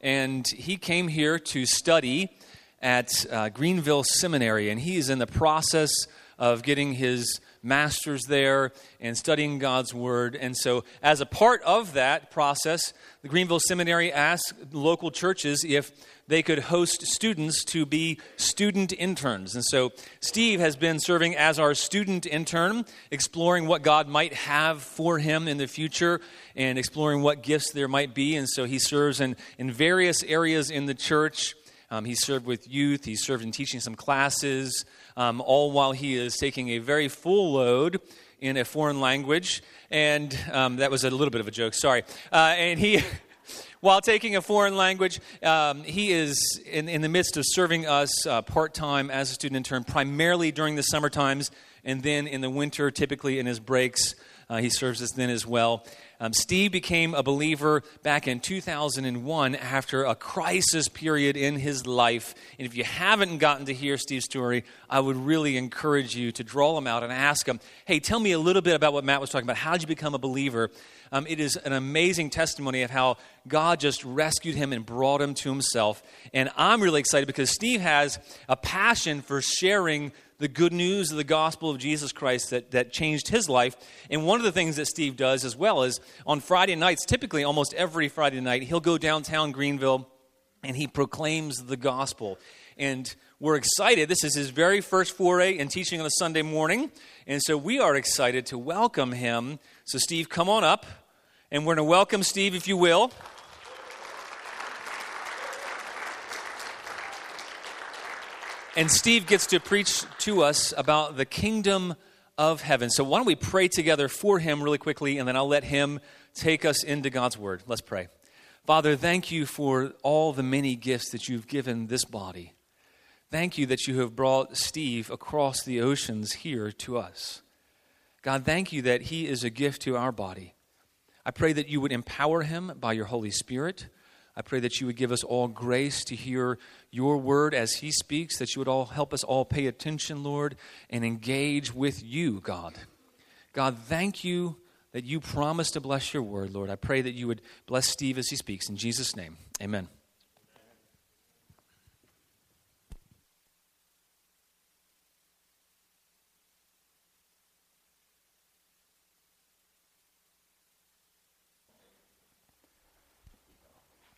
and he came here to study at uh, Greenville Seminary, and he is in the process of getting his master's there and studying God's Word. And so, as a part of that process, the Greenville Seminary asked local churches if they could host students to be student interns. And so, Steve has been serving as our student intern, exploring what God might have for him in the future and exploring what gifts there might be. And so, he serves in, in various areas in the church. Um, he served with youth, he served in teaching some classes um, all while he is taking a very full load in a foreign language. And um, that was a little bit of a joke, sorry. Uh, and he. While taking a foreign language, um, he is in, in, the midst of serving us uh, part time as a student intern, primarily during the summer times, and then in the winter, typically in his breaks, uh, he serves us then as well. Um, Steve became a believer back in 2001 after a crisis period in his life. And if you haven't gotten to hear Steve's story, I would really encourage you to draw him out and ask him, hey, tell me a little bit about what Matt was talking about. How did you become a believer? Um, it is an amazing testimony of how God just rescued him and brought him to himself. And I'm really excited because Steve has a passion for sharing the good news of the gospel of Jesus Christ that, that changed his life. And one of the things that Steve does as well is on Friday nights, typically almost every Friday night, he'll go downtown Greenville and he proclaims the gospel. And we're excited. This is his very first foray in teaching on a Sunday morning. And so we are excited to welcome him. So, Steve, come on up. And we're going to welcome Steve, if you will. And Steve gets to preach to us about the kingdom of heaven. So, why don't we pray together for him really quickly, and then I'll let him take us into God's word. Let's pray. Father, thank you for all the many gifts that you've given this body. Thank you that you have brought Steve across the oceans here to us. God, thank you that he is a gift to our body. I pray that you would empower him by your Holy Spirit. I pray that you would give us all grace to hear your word as he speaks, that you would all help us all pay attention, Lord, and engage with you, God. God, thank you that you promise to bless your word, Lord. I pray that you would bless Steve as he speaks. In Jesus' name, amen.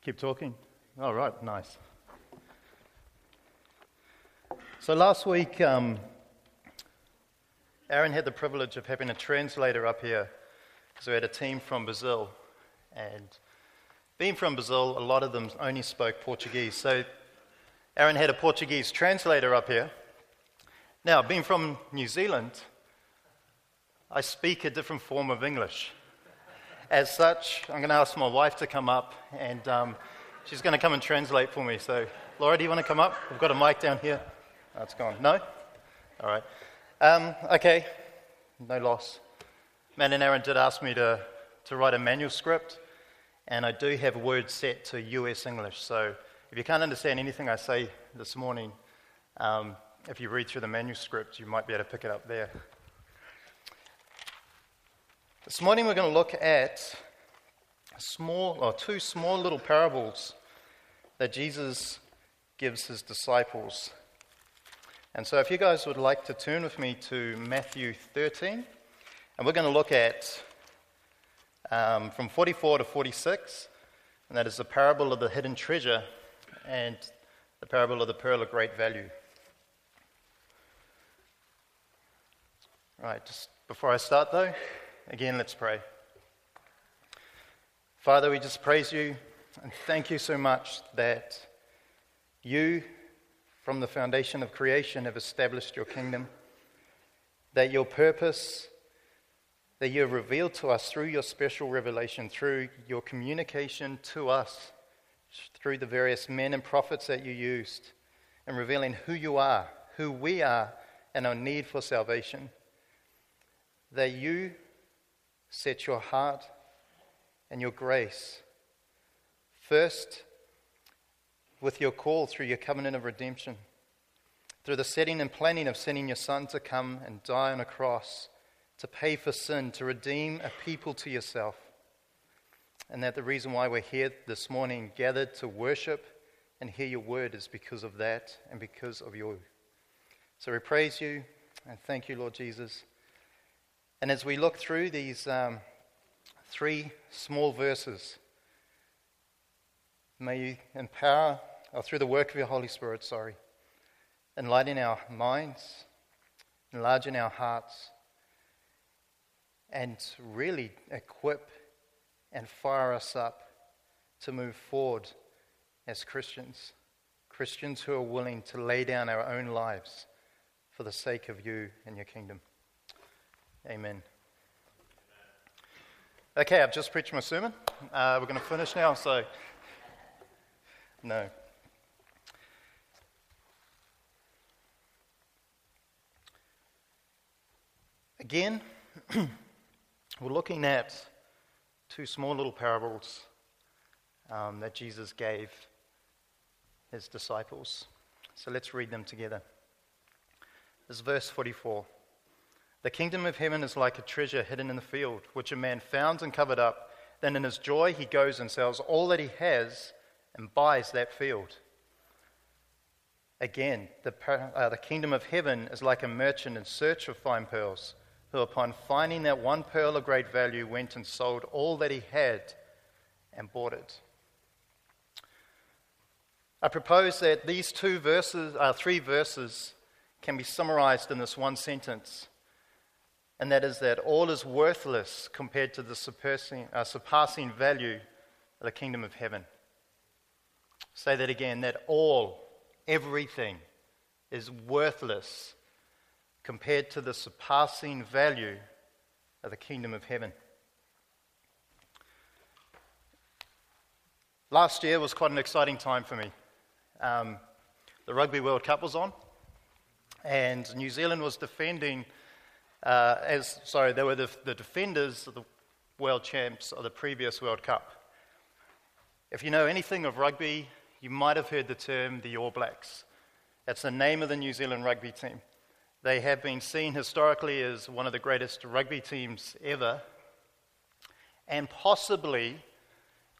Keep talking. All right, nice. So last week, um, Aaron had the privilege of having a translator up here because we had a team from Brazil. And being from Brazil, a lot of them only spoke Portuguese. So Aaron had a Portuguese translator up here. Now, being from New Zealand, I speak a different form of English. As such, I'm going to ask my wife to come up, and um, she's going to come and translate for me. So, Laura, do you want to come up? We've got a mic down here. That's gone. No? All right. Um, okay. No loss. Matt and Aaron did ask me to, to write a manuscript, and I do have words set to US English. So, if you can't understand anything I say this morning, um, if you read through the manuscript, you might be able to pick it up there. This morning we're going to look at small or two small little parables that Jesus gives his disciples. And so if you guys would like to turn with me to Matthew 13, and we're going to look at um, from 44 to 46, and that is the parable of the hidden treasure and the parable of the pearl of great value. Right, just before I start though, Again, let's pray. Father, we just praise you and thank you so much that you, from the foundation of creation, have established your kingdom, that your purpose, that you have revealed to us through your special revelation, through your communication to us, through the various men and prophets that you used, and revealing who you are, who we are, and our need for salvation. That you set your heart and your grace first with your call through your covenant of redemption, through the setting and planning of sending your Son to come and die on a cross to pay for sin, to redeem a people to yourself. and that the reason why we're here this morning, gathered to worship and hear your word, is because of that and because of you. So we praise you and thank you, Lord Jesus. And as we look through these um, three small verses, may you empower, or through the work of your Holy Spirit, sorry, enlighten our minds, enlarging our hearts, and really equip and fire us up to move forward as Christians. Christians who are willing to lay down our own lives for the sake of you and your kingdom. Amen. Okay, I've just preached my sermon. Uh, we're going to finish now, so no. Again, we're looking at two small little parables um, that Jesus gave his disciples. So let's read them together. This is verse 44. The kingdom of heaven is like a treasure hidden in the field, which a man found and covered up. Then in his joy he goes and sells all that he has and buys that field. Again, the, uh, the kingdom of heaven is like a merchant in search of fine pearls who, upon finding that one pearl of great value, went and sold all that he had and bought it. I propose that these two verses, uh, three verses, can be summarized in this one sentence, and that is that all is worthless compared to the surpassing, uh, surpassing value of the kingdom of heaven. Say that again that all, everything, is worthless compared to the surpassing value of the kingdom of heaven. Last year was quite an exciting time for me. Um, the Rugby World Cup was on, and New Zealand was defending, uh, as sorry, they were the, the defenders of the world champs of the previous World Cup. If you know anything of rugby, you might have heard the term the All Blacks. That's the name of the New Zealand rugby team. They have been seen historically as one of the greatest rugby teams ever, and possibly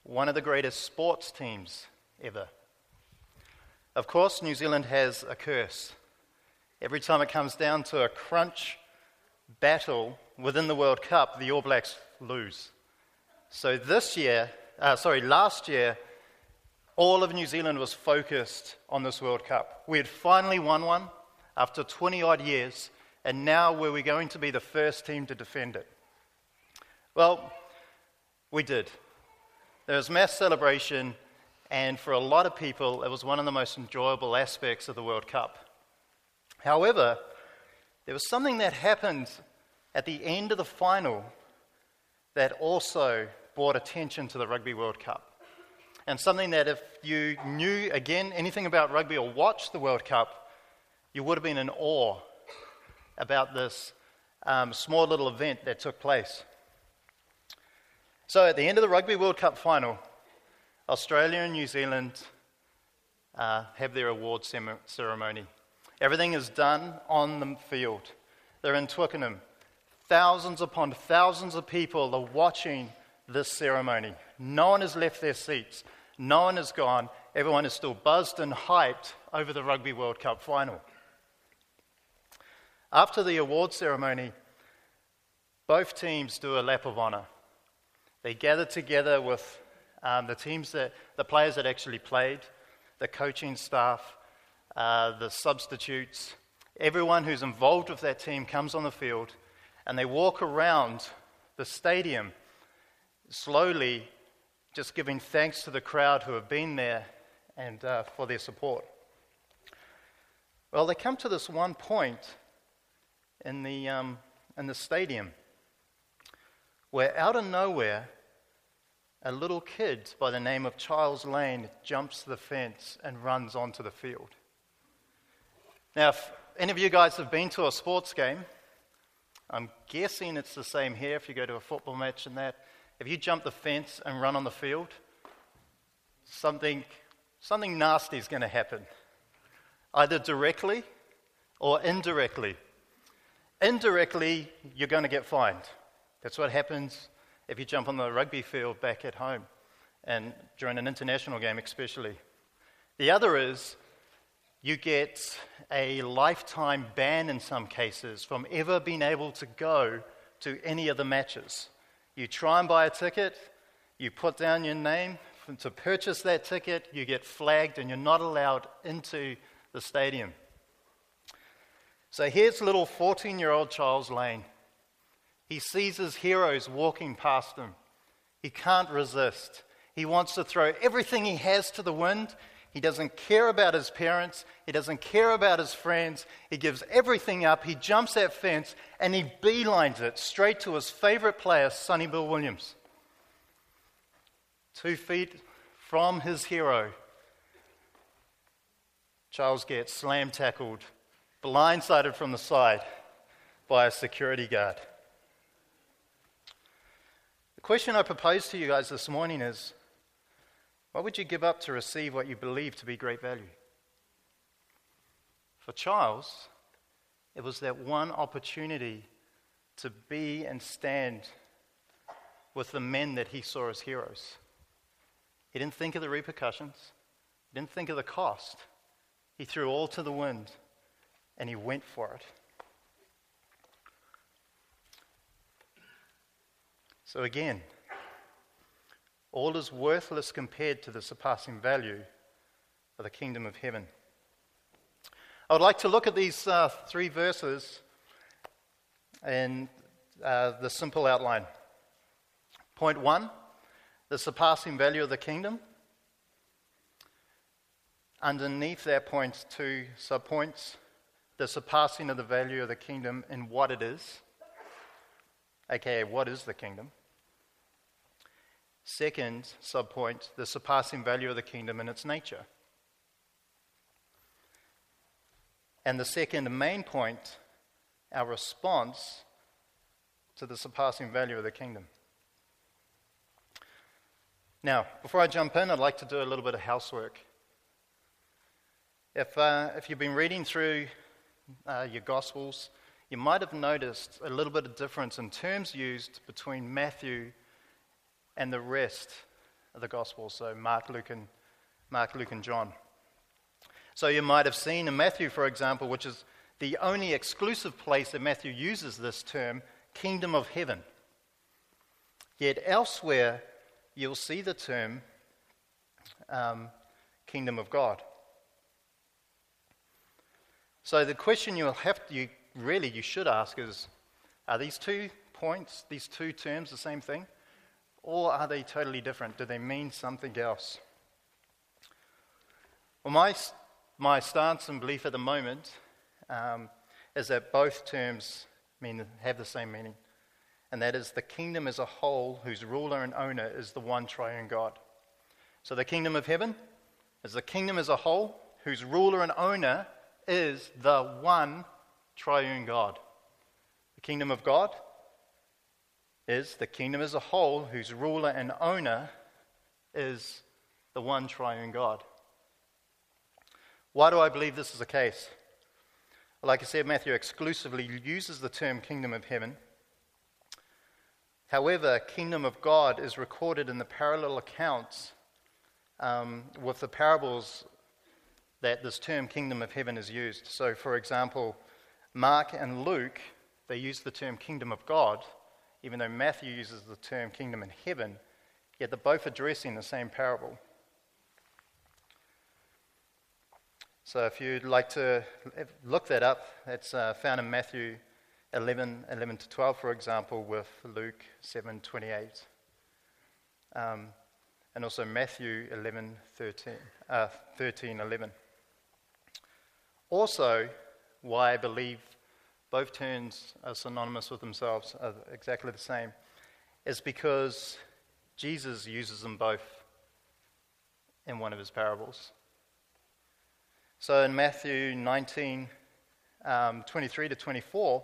one of the greatest sports teams ever. Of course, New Zealand has a curse. Every time it comes down to a crunch battle within the World Cup, the All Blacks lose. So this year, uh, sorry, last year, all of New Zealand was focused on this World Cup. We had finally won one after 20 odd years, and now were we going to be the first team to defend it? Well, we did. There was mass celebration, and for a lot of people, it was one of the most enjoyable aspects of the World Cup. However, there was something that happened at the end of the final that also brought attention to the Rugby World Cup. And something that, if you knew, again, anything about rugby or watched the World Cup, you would have been in awe about this um, small little event that took place. So, at the end of the Rugby World Cup final, Australia and New Zealand uh, have their award ceremony. Everything is done on the field. They're in Twickenham. Thousands upon thousands of people are watching this ceremony. No one has left their seats. No one has gone. Everyone is still buzzed and hyped over the Rugby World Cup final. After the award ceremony, both teams do a lap of honour. They gather together with um, the teams that, the players that actually played, the coaching staff, uh, the substitutes, everyone who's involved with that team comes on the field and they walk around the stadium slowly, just giving thanks to the crowd who have been there and uh, for their support. Well, they come to this one point in the, um, in the stadium where out of nowhere, a little kid by the name of Charles Lane jumps the fence and runs onto the field. Now, if any of you guys have been to a sports game, I'm guessing it's the same here if you go to a football match and that. If you jump the fence and run on the field, something, something nasty is going to happen, either directly or indirectly indirectly, you're going to get fined. That's what happens if you jump on the rugby field back at home and during an international game, especially. The other is you get a lifetime ban in some cases from ever being able to go to any of the matches. You try and buy a ticket, you put down your name to purchase that ticket, you get flagged, and you're not allowed into the stadium. So here's little 14 year old Charles Lane. He sees his heroes walking past him. He can't resist. He wants to throw everything he has to the wind. He doesn't care about his parents. He doesn't care about his friends. He gives everything up. He jumps that fence and he beelines it straight to his favorite player, Sonny Bill Williams. Two feet from his hero, Charles gets slam tackled, blindsided from the side by a security guard. The question I propose to you guys this morning is what would you give up to receive what you believe to be great value? For Charles, it was that one opportunity to be and stand with the men that he saw as heroes. He didn't think of the repercussions, he didn't think of the cost. He threw all to the wind and he went for it. So, again, all is worthless compared to the surpassing value of the kingdom of heaven. I would like to look at these uh, three verses in uh, the simple outline. Point one the surpassing value of the kingdom. Underneath that point, two subpoints the surpassing of the value of the kingdom in what it is, aka, what is the kingdom? Second subpoint, the surpassing value of the kingdom in its nature. And the second main point, our response to the surpassing value of the kingdom. Now, before I jump in, I'd like to do a little bit of housework. If, uh, if you've been reading through uh, your Gospels, you might have noticed a little bit of difference in terms used between Matthew and the rest of the Gospels, so Mark, Luke, and, Mark, Luke, and John. So you might have seen in Matthew, for example, which is the only exclusive place that Matthew uses this term, kingdom of heaven. Yet elsewhere, you'll see the term um, kingdom of God. So the question you'll have to, you really you should ask is, are these two points, these two terms, the same thing? Or are they totally different? Do they mean something else? Well, my, my stance and belief at the moment um, is that both terms mean, have the same meaning, and that is the kingdom as a whole, whose ruler and owner is the one triune God. So the kingdom of heaven is the kingdom as a whole, whose ruler and owner is the one triune God. The kingdom of God is the kingdom as a whole, whose ruler and owner is the one triune God. Why do I believe this is the case? Like I said, Matthew exclusively uses the term kingdom of heaven. However, kingdom of God is recorded in the parallel accounts um, with the parables that this term kingdom of heaven is used. So, for example, Mark and Luke, they use the term kingdom of God even though Matthew uses the term kingdom in heaven, yet they're both addressing the same parable. So if you'd like to look that up, it's uh, found in Matthew 11, 11 to 12, for example, with Luke 7, 28. Um, and also Matthew 11, 13, uh, 13, 11. Also, why I believe both terms are synonymous with themselves, are exactly the same, is because Jesus uses them both in one of his parables. So in Matthew 19, um, 23 to 24,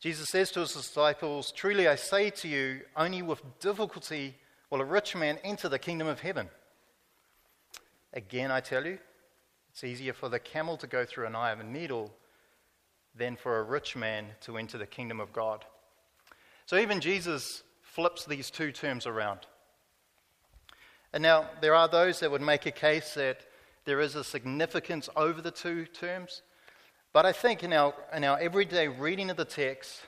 Jesus says to his disciples, Truly I say to you, only with difficulty will a rich man enter the kingdom of heaven. Again, I tell you, it's easier for the camel to go through an eye of a needle than for a rich man to enter the kingdom of God. So even Jesus flips these two terms around. And now, there are those that would make a case that there is a significance over the two terms. But I think in our, in our everyday reading of the text,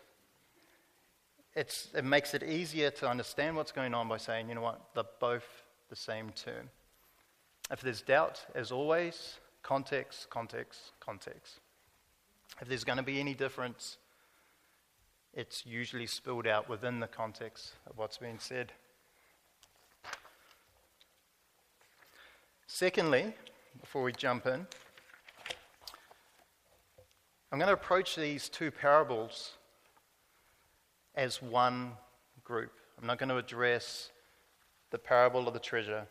it's, it makes it easier to understand what's going on by saying, you know what, they're both the same term. If there's doubt, as always, context, context, context. If there's going to be any difference, it's usually spilled out within the context of what's being said. Secondly, before we jump in, I'm going to approach these two parables as one group. I'm not going to address the parable of the treasure,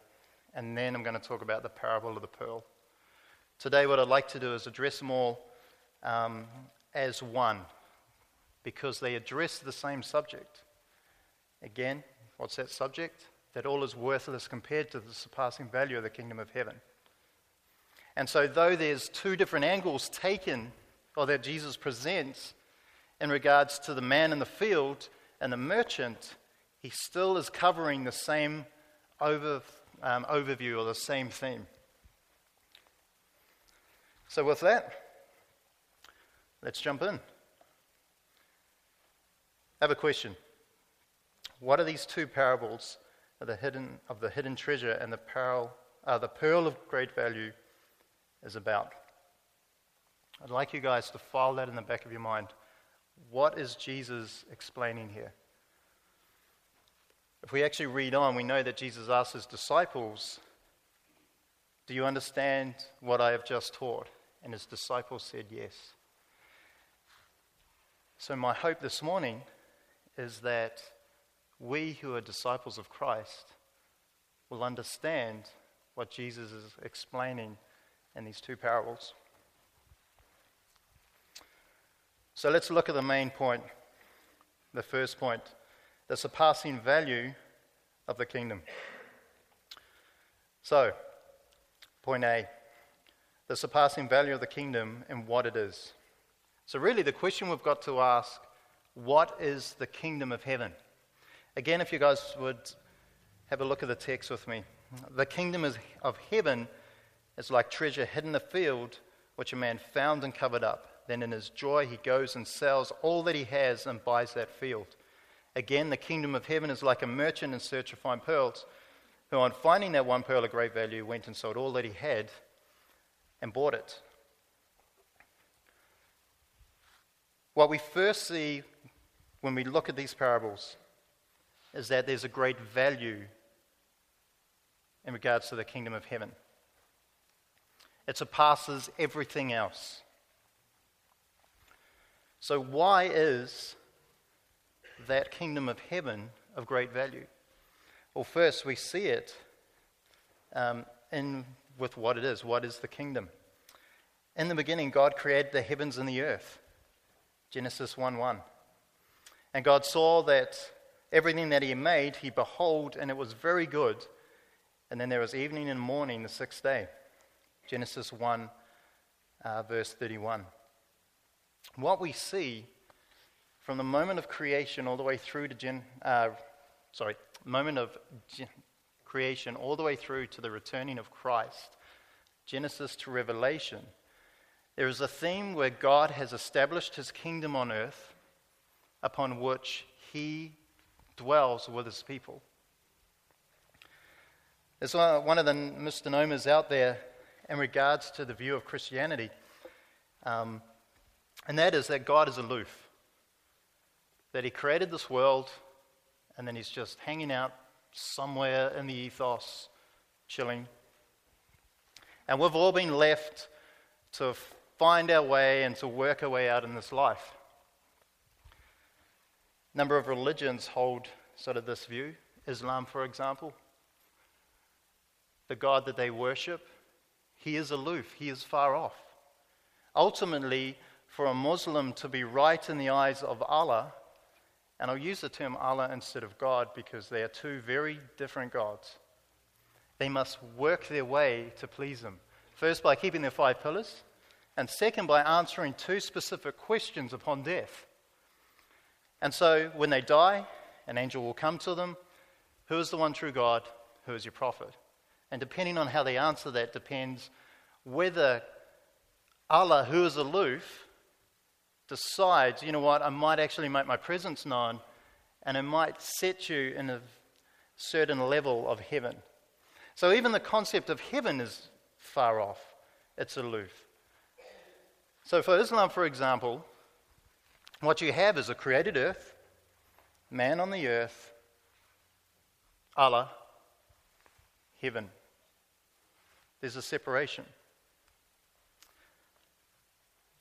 and then I'm going to talk about the parable of the pearl. Today, what I'd like to do is address them all um, as one because they address the same subject. Again, what's that subject? That all is worthless compared to the surpassing value of the kingdom of heaven. And so, though there's two different angles taken, or that Jesus presents in regards to the man in the field and the merchant, he still is covering the same over, um, overview or the same theme. So, with that, let's jump in. I have a question. What are these two parables of the hidden, of the hidden treasure and the, pearl, uh, the pearl of great value is about? I'd like you guys to file that in the back of your mind. What is Jesus explaining here? If we actually read on, we know that Jesus asked his disciples, Do you understand what I have just taught? And his disciples said, Yes. So, my hope this morning is that we who are disciples of Christ will understand what Jesus is explaining in these two parables. So let's look at the main point, the first point the surpassing value of the kingdom. So, point A the surpassing value of the kingdom and what it is. So, really, the question we've got to ask what is the kingdom of heaven? Again, if you guys would have a look at the text with me. The kingdom of heaven is like treasure hidden in a field, which a man found and covered up. Then, in his joy, he goes and sells all that he has and buys that field. Again, the kingdom of heaven is like a merchant in search of fine pearls, who, on finding that one pearl of great value, went and sold all that he had and bought it. What we first see when we look at these parables is that there's a great value in regards to the kingdom of heaven. It surpasses everything else. So, why is that kingdom of heaven of great value? Well, first, we see it um, in, with what it is. What is the kingdom? In the beginning, God created the heavens and the earth. Genesis 1 1. And God saw that everything that He made, He behold, and it was very good. And then there was evening and morning the sixth day. Genesis 1, uh, verse 31. What we see from the moment of creation all the way through to gen, uh, sorry, moment of gen, creation all the way through to the returning of Christ, Genesis to Revelation, there is a theme where God has established his kingdom on earth upon which he dwells with his people. There's one of the misnomers out there in regards to the view of Christianity, um, and that is that God is aloof. That he created this world and then he's just hanging out somewhere in the ethos, chilling. And we've all been left to find our way and to work our way out in this life A number of religions hold sort of this view. Islam, for example. The God that they worship, he is aloof, he is far off. Ultimately, for a Muslim to be right in the eyes of Allah, and I'll use the term Allah instead of God because they are two very different gods, they must work their way to please Him. First, by keeping their five pillars, and second, by answering two specific questions upon death. And so when they die An angel will come to them. Who is the one true God? Who is your prophet? And depending on how they answer that, depends whether Allah, who is aloof, decides, you know what, I might actually make my presence known and it might set you in a certain level of heaven. So even the concept of heaven is far off, it's aloof. So for Islam, for example, what you have is a created earth, man on the earth, Allah, heaven. There's a separation.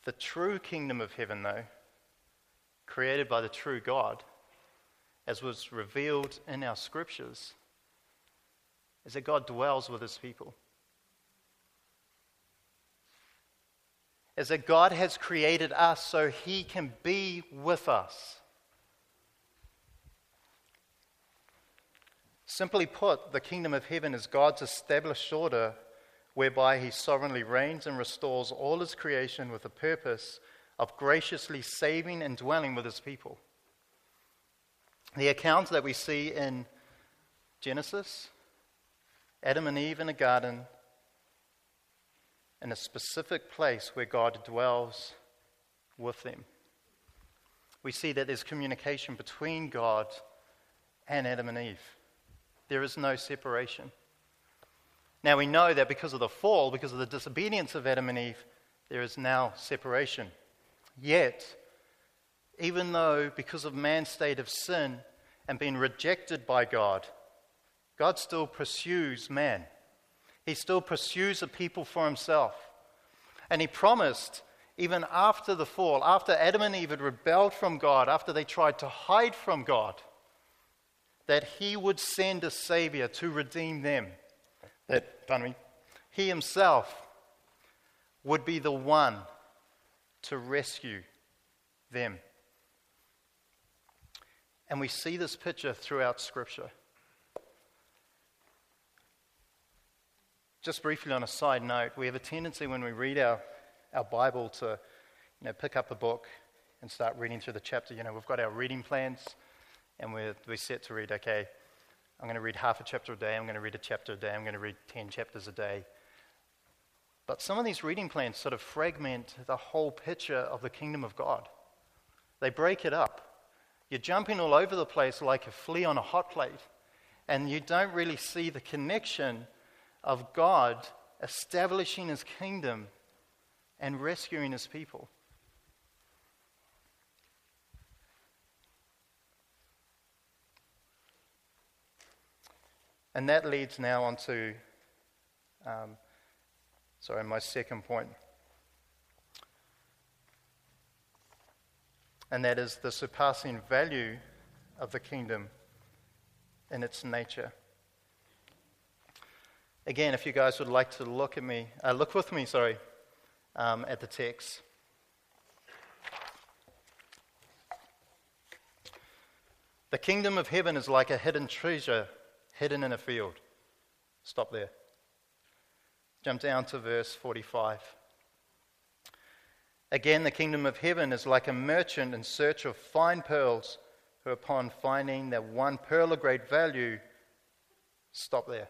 The true kingdom of heaven, though, created by the true God, as was revealed in our scriptures, is that God dwells with his people. Is that God has created us so he can be with us. Simply put, the kingdom of heaven is God's established order whereby he sovereignly reigns and restores all his creation with the purpose of graciously saving and dwelling with his people. The account that we see in Genesis Adam and Eve in a garden, in a specific place where God dwells with them. We see that there's communication between God and Adam and Eve. There is no separation. Now we know that because of the fall, because of the disobedience of Adam and Eve, there is now separation. Yet, even though because of man's state of sin and being rejected by God, God still pursues man. He still pursues a people for himself. And he promised, even after the fall, after Adam and Eve had rebelled from God, after they tried to hide from God, that he would send a Savior to redeem them that, pardon me, he himself would be the one to rescue them. And we see this picture throughout Scripture. Just briefly on a side note, we have a tendency when we read our, our Bible to you know, pick up a book and start reading through the chapter. You know, we've got our reading plans and we're, we're set to read, okay, I'm going to read half a chapter a day. I'm going to read a chapter a day. I'm going to read 10 chapters a day. But some of these reading plans sort of fragment the whole picture of the kingdom of God. They break it up. You're jumping all over the place like a flea on a hot plate, and you don't really see the connection of God establishing his kingdom and rescuing his people. And that leads now on to, um, sorry, my second point. And that is the surpassing value of the kingdom in its nature. Again, if you guys would like to look at me, uh, look with me, sorry, um, at the text. The kingdom of heaven is like a hidden treasure hidden in a field. Stop there. Jump down to verse 45. Again, the kingdom of heaven is like a merchant in search of fine pearls, who, upon finding that one pearl of great value, stop there.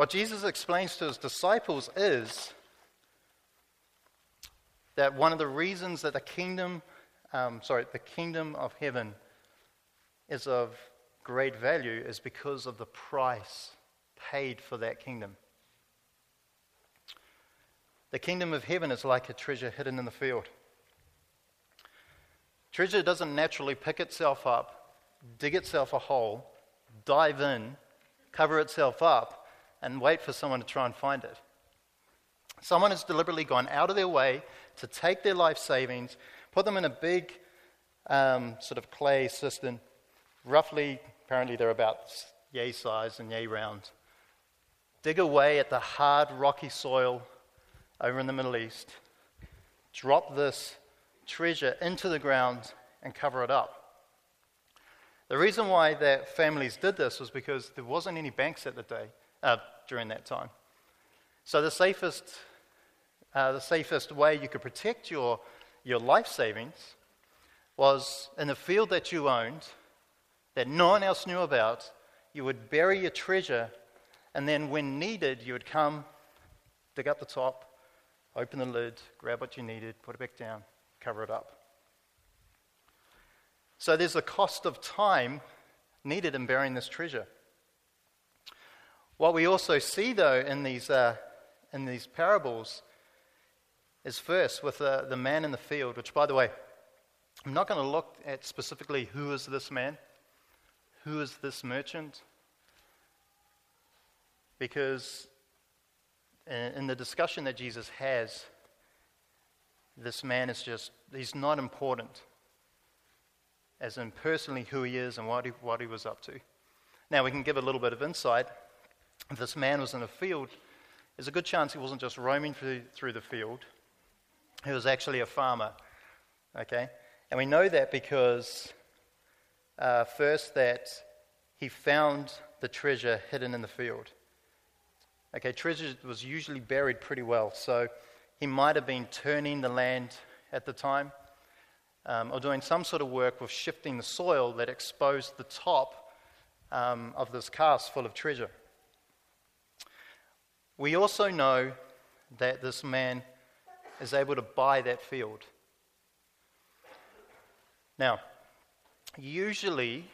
What Jesus explains to his disciples is that one of the reasons that the kingdom, um, sorry, the kingdom of heaven is of great value is because of the price paid for that kingdom. The kingdom of heaven is like a treasure hidden in the field. Treasure doesn't naturally pick itself up, dig itself a hole, dive in, cover itself up, and wait for someone to try and find it. Someone has deliberately gone out of their way to take their life savings, put them in a big um, sort of clay cistern, roughly, apparently they're about yay size and yay round. Dig away at the hard, rocky soil over in the Middle East. Drop this treasure into the ground and cover it up. The reason why their families did this was because there wasn't any banks at the day uh, during that time. So the safest, uh, the safest way you could protect your, your life savings was in a field that you owned that no one else knew about, you would bury your treasure, and then when needed, you would come, dig up the top, open the lid, grab what you needed, put it back down, cover it up. So there's a cost of time needed in burying this treasure. What we also see, though, in these, uh, in these parables is first with uh, the man in the field, which, by the way, I'm not going to look at specifically who is this man, who is this merchant, because in the discussion that Jesus has, this man is just, he's not important, as in personally who he is and what he, what he was up to. Now, we can give a little bit of insight. This man was in a field, there's a good chance he wasn't just roaming through, through the field, he was actually a farmer. Okay? And we know that because, uh, first, that he found the treasure hidden in the field. Okay, treasure was usually buried pretty well, so he might have been turning the land at the time um, or doing some sort of work with shifting the soil that exposed the top um, of this cask full of treasure. We also know that this man is able to buy that field. Now, usually,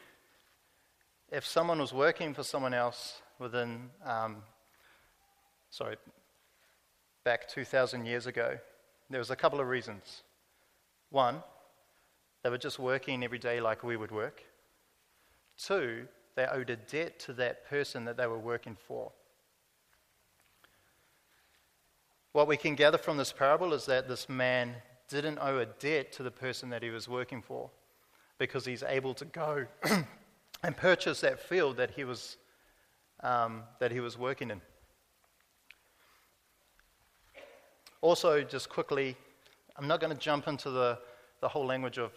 if someone was working for someone else within, um, sorry, back 2,000 years ago, there was a couple of reasons. One, they were just working every day like we would work. Two, they owed a debt to that person that they were working for. What we can gather from this parable is that this man didn't owe a debt to the person that he was working for because he's able to go and purchase that field that he was, um, that he was working in. Also, just quickly, I'm not going to jump into the, the whole language of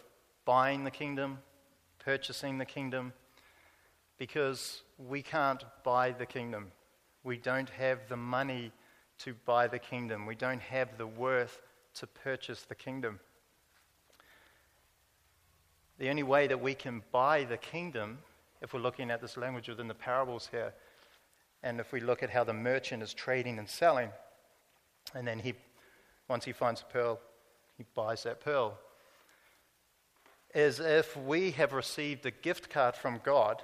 buying the kingdom, purchasing the kingdom, because we can't buy the kingdom. We don't have the money to buy the kingdom. We don't have the worth to purchase the kingdom. The only way that we can buy the kingdom, if we're looking at this language within the parables here, and if we look at how the merchant is trading and selling, and then he, once he finds a pearl, he buys that pearl, is if we have received a gift card from God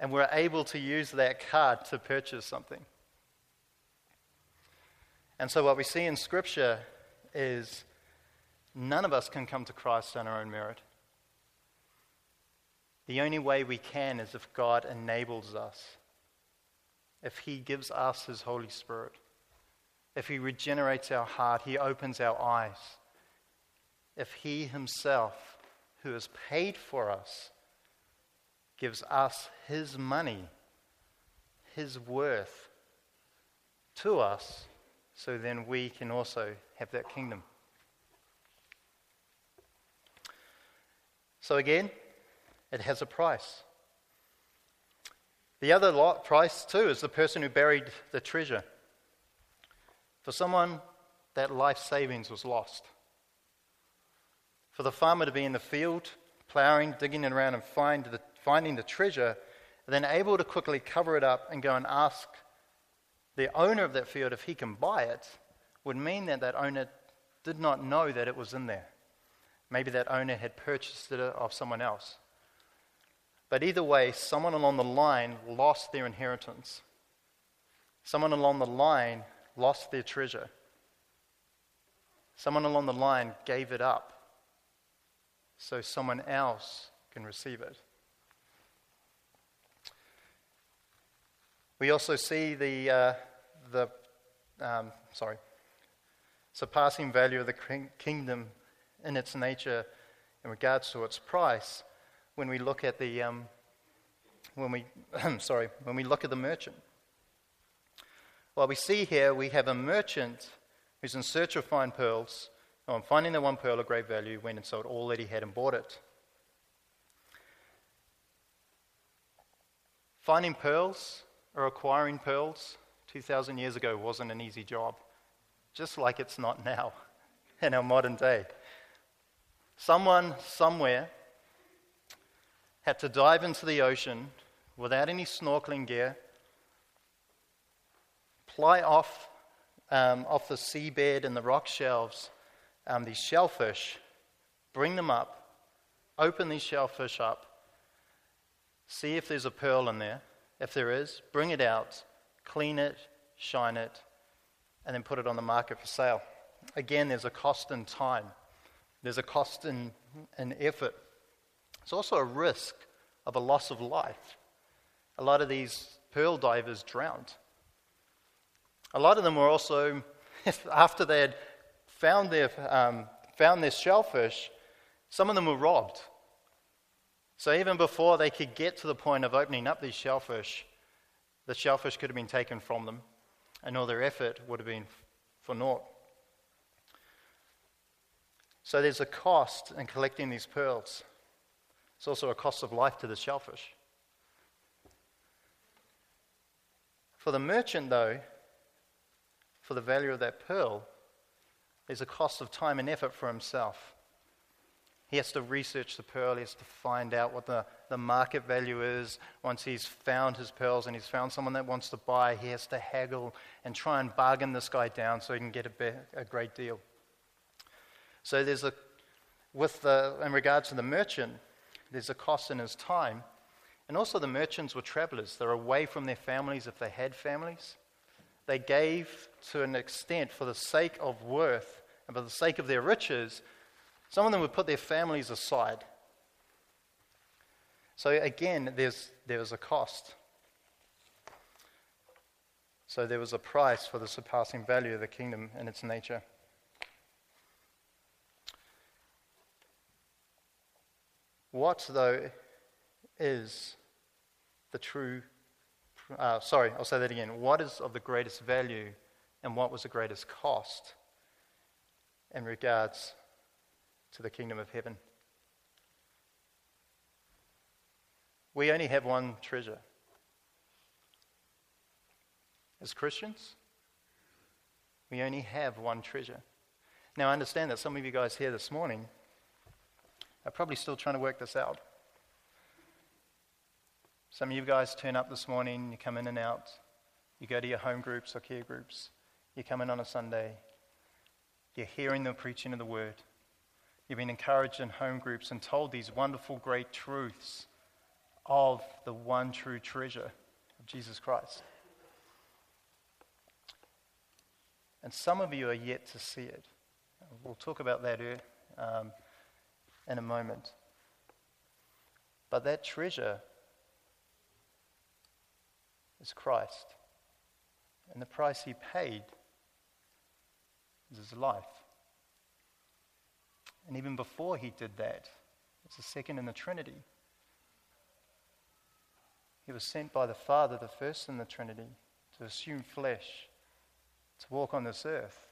and we're able to use that card to purchase something. And so, what we see in Scripture is none of us can come to Christ on our own merit. The only way we can is if God enables us, if He gives us His Holy Spirit, if He regenerates our heart, He opens our eyes, if He Himself, who has paid for us, gives us His money, His worth to us so then we can also have that kingdom. So again, it has a price. The other price, too, is the person who buried the treasure. For someone, that life savings was lost. For the farmer to be in the field, ploughing, digging around, and find the, finding the treasure, and then able to quickly cover it up and go and ask the owner of that field, if he can buy it, would mean that that owner did not know that it was in there. Maybe that owner had purchased it off someone else. But either way, someone along the line lost their inheritance. Someone along the line lost their treasure. Someone along the line gave it up so someone else can receive it. We also see the, uh, the um, sorry, surpassing value of the kingdom in its nature in regards to its price when we look at the um, when we sorry when we look at the merchant. Well, we see here we have a merchant who's in search of fine pearls. On finding the one pearl of great value, went and sold all that he had and bought it. Finding pearls or acquiring pearls 2,000 years ago wasn't an easy job, just like it's not now in our modern day. Someone somewhere had to dive into the ocean without any snorkeling gear, ply off, um, off the seabed and the rock shelves um, these shellfish, bring them up, open these shellfish up, see if there's a pearl in there. If there is, bring it out, clean it, shine it, and then put it on the market for sale. Again, there's a cost in time, there's a cost in, in effort. It's also a risk of a loss of life. A lot of these pearl divers drowned. A lot of them were also, after they had found their, um, found their shellfish, some of them were robbed. So even before they could get to the point of opening up these shellfish, the shellfish could have been taken from them, and all their effort would have been for naught. So there's a cost in collecting these pearls. It's also a cost of life to the shellfish. For the merchant, though, for the value of that pearl, there's a cost of time and effort for himself. He has to research the pearl, he has to find out what the, the market value is. Once he's found his pearls and he's found someone that wants to buy, he has to haggle and try and bargain this guy down so he can get a, be- a great deal. So there's a, with the, in regards to the merchant, there's a cost in his time. And also, the merchants were travelers. They're away from their families if they had families. They gave to an extent for the sake of worth and for the sake of their riches. Some of them would put their families aside. So, again, there's, there was a cost. So, there was a price for the surpassing value of the kingdom and its nature. What, though, is the true, uh, sorry, I'll say that again. What is of the greatest value and what was the greatest cost in regards to the kingdom of heaven? We only have one treasure. As Christians, we only have one treasure. Now, I understand that some of you guys here this morning are probably still trying to work this out. Some of you guys turn up this morning, you come in and out, you go to your home groups or care groups, you come in on a Sunday, you're hearing the preaching of the word, you've been encouraged in home groups and told these wonderful, great truths of the one true treasure of Jesus Christ. And some of you are yet to see it. We'll talk about that um, in a moment. But that treasure is Christ. And the price he paid is his life. And even before he did that, it's the second in the Trinity. He was sent by the Father, the first in the Trinity, to assume flesh, to walk on this earth,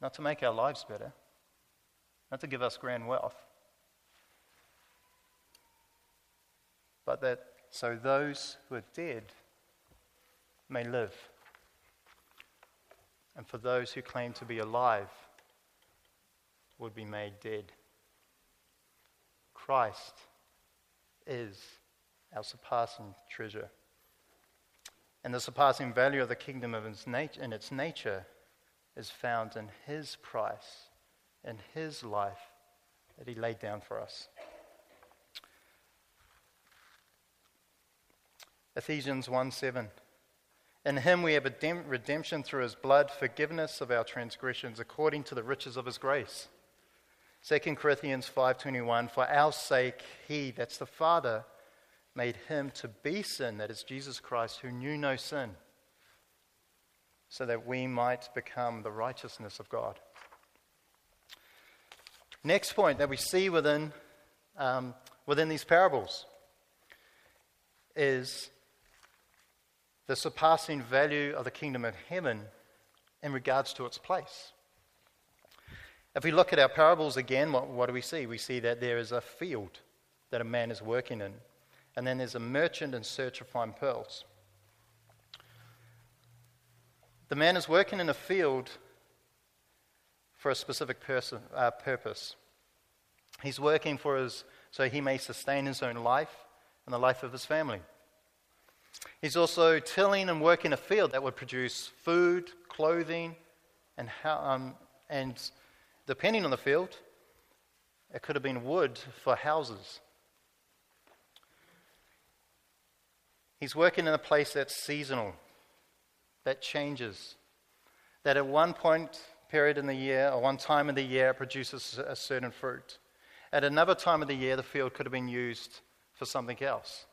not to make our lives better, not to give us grand wealth, but that so those who are dead may live, and for those who claim to be alive would be made dead. Christ is our surpassing treasure. And the surpassing value of the kingdom of its nat- in its nature is found in his price in his life that he laid down for us. Ephesians 1 7. In him we have redemption through his blood, forgiveness of our transgressions according to the riches of his grace. 2 Corinthians 5:21 For our sake he that's the Father made him to be sin that is Jesus Christ who knew no sin so that we might become the righteousness of God. Next point that we see within, um, within these parables is the surpassing value of the kingdom of heaven in regards to its place. If we look at our parables again, what, what do we see? We see that there is a field that a man is working in, and then there's a merchant in search of fine pearls. The man is working in a field for a specific person, uh, purpose. He's working for his, so he may sustain his own life and the life of his family. He's also tilling and working a field that would produce food, clothing, and, how, um, and depending on the field, it could have been wood for houses. He's working in a place that's seasonal, that changes, that at one point period in the year or one time of the year it produces a certain fruit. At another time of the year, the field could have been used for something else.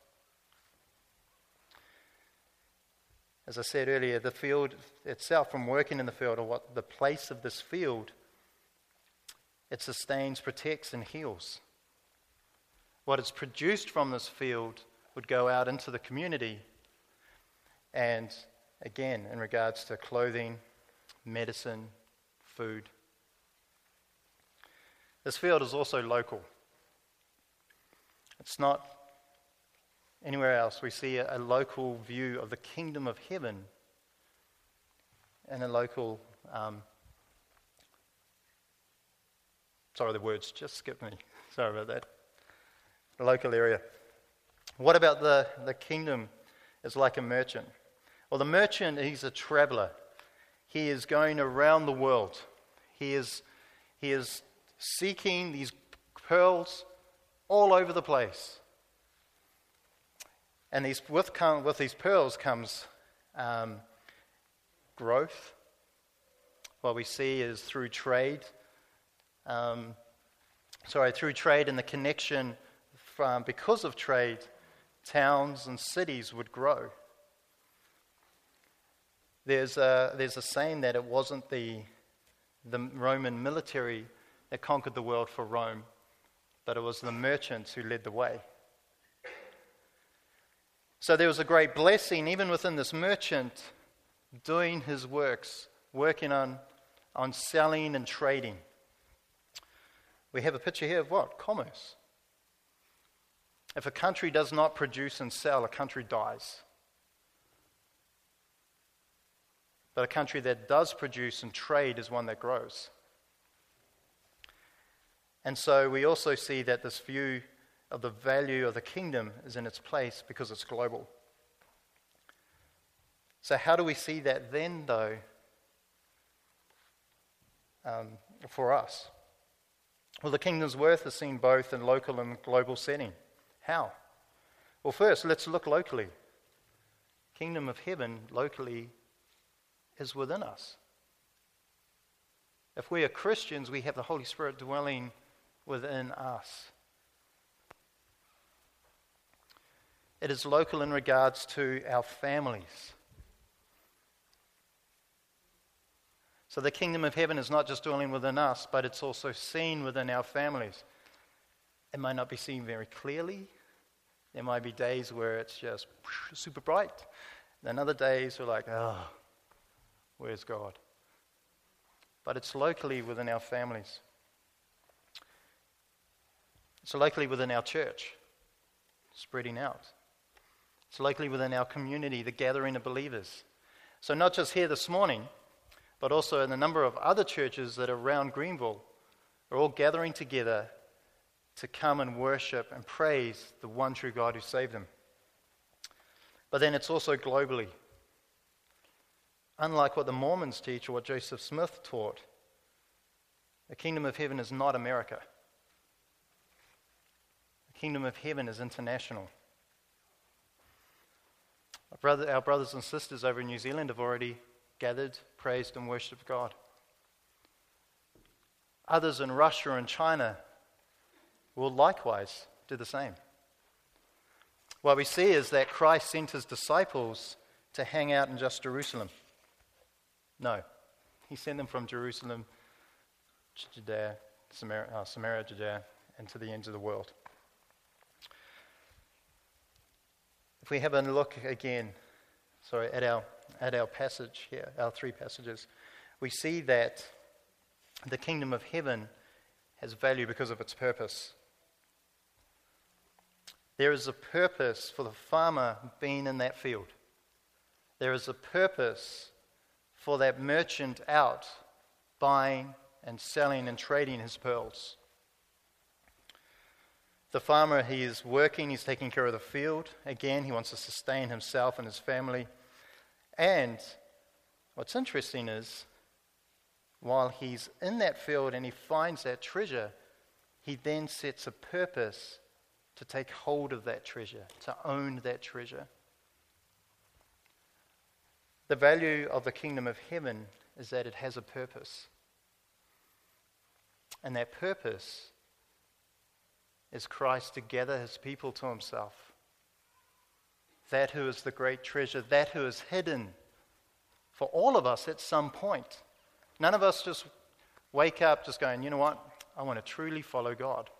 As I said earlier, the field itself, from working in the field, or what the place of this field, it sustains, protects, and heals. What is produced from this field would go out into the community. And again, in regards to clothing, medicine, food. This field is also local. It's not anywhere else. We see a, local view of the kingdom of heaven and a local. Um, sorry, the words just skipped me. Sorry about that. A local area. What about the, the kingdom is like a merchant? Well, the merchant, he's a traveler. He is going around the world. He is, he is seeking these pearls all over the place. And these, with, with these pearls comes um, growth. What we see is through trade. Um, sorry, through trade and the connection from, because of trade towns and cities would grow. There's a, there's a saying that it wasn't the, the Roman military that conquered the world for Rome, but it was the merchants who led the way. So there was a great blessing, even within this merchant, doing his works, working on, on selling and trading. We have a picture here of what? Commerce. If a country does not produce and sell, a country dies. But a country that does produce and trade is one that grows. And so we also see that this view of the value of the kingdom is in its place because it's global. So, how do we see that then, though, um, for us? Well, the kingdom's worth is seen both in local and global setting. How? Well, first, let's look locally. Kingdom of heaven locally is within us. If we are Christians, we have the Holy Spirit dwelling within us. It is local in regards to our families. So the kingdom of heaven is not just dwelling within us, but it's also seen within our families. It might not be seen very clearly, there might be days where it's just super bright. Then other days we're like, oh, where's God? But it's locally within our families. It's locally within our church, spreading out. It's locally within our community, the gathering of believers. So, not just here this morning, but also in a number of other churches that are around Greenville are all gathering together to come and worship and praise the one true God who saved them. But then it's also globally. Unlike what the Mormons teach or what Joseph Smith taught, the kingdom of heaven is not America. The kingdom of heaven is international. Our, brother, our brothers and sisters over in New Zealand have already gathered, praised, and worshipped God. Others in Russia and China will likewise do the same. What we see is that Christ sent his disciples to hang out in just Jerusalem. No, he sent them from Jerusalem, to Judea, Samaria, uh, Samaria, Judea, and to the ends of the world. If we have a look again, sorry, at our, at our passage here, our three passages, we see that the kingdom of heaven has value because of its purpose. There is a purpose for the farmer being in that field. There is a purpose for that merchant out buying and selling and trading his pearls. The farmer, he is working, he's taking care of the field. Again, he wants to sustain himself and his family. And what's interesting is, while he's in that field and he finds that treasure, he then sets a purpose to take hold of that treasure, to own that treasure. The value of the kingdom of heaven is that it has a purpose. And that purpose is Christ to gather his people to himself. That who is the great treasure, that who is hidden for all of us at some point. None of us just wake up just going, you know what? I want to truly follow God.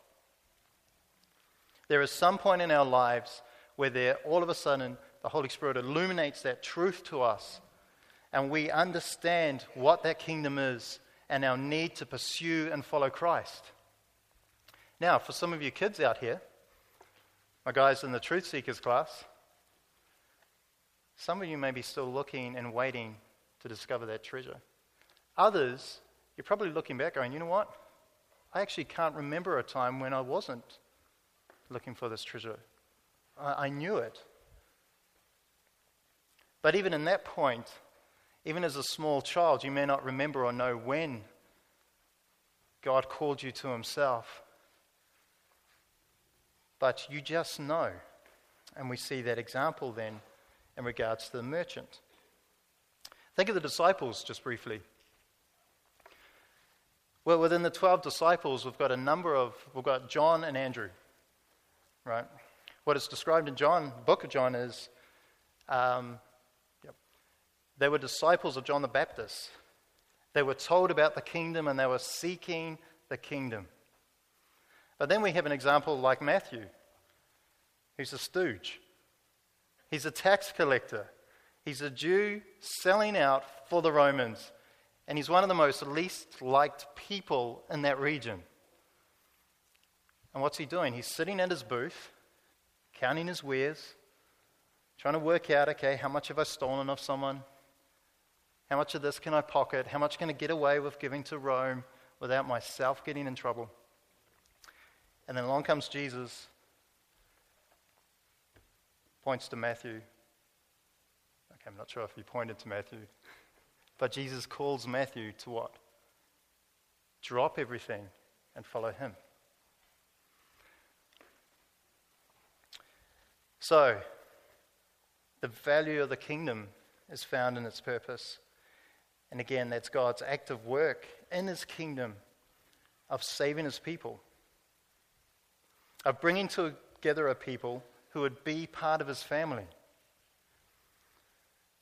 There is some point in our lives where there, all of a sudden, the Holy Spirit illuminates that truth to us, and we understand what that kingdom is and our need to pursue and follow Christ. Now, for some of you kids out here, my guys in the Truth Seekers class, some of you may be still looking and waiting to discover that treasure. Others, you're probably looking back going, you know what? I actually can't remember a time when I wasn't looking for this treasure. I, I knew it. But even in that point, even as a small child, you may not remember or know when God called you to Himself but you just know. And we see that example then in regards to the merchant. Think of the disciples just briefly. Well, within the 12 disciples, we've got a number of, we've got John and Andrew, right? What is described in John, book of John, is um, yep, they were disciples of John the Baptist. They were told about the kingdom and they were seeking the kingdom. But then we have an example like Matthew, who's a stooge. He's a tax collector. He's a Jew selling out for the Romans. And he's one of the most least liked people in that region. And what's he doing? He's sitting at his booth, counting his wares, trying to work out okay, how much have I stolen off someone? How much of this can I pocket? How much can I get away with giving to Rome without myself getting in trouble? And then along comes Jesus, points to Matthew. Okay, I'm not sure if he pointed to Matthew. But Jesus calls Matthew to what? Drop everything and follow him. So, the value of the kingdom is found in its purpose. And again, that's God's active work in his kingdom of saving his people of bringing together a people who would be part of his family.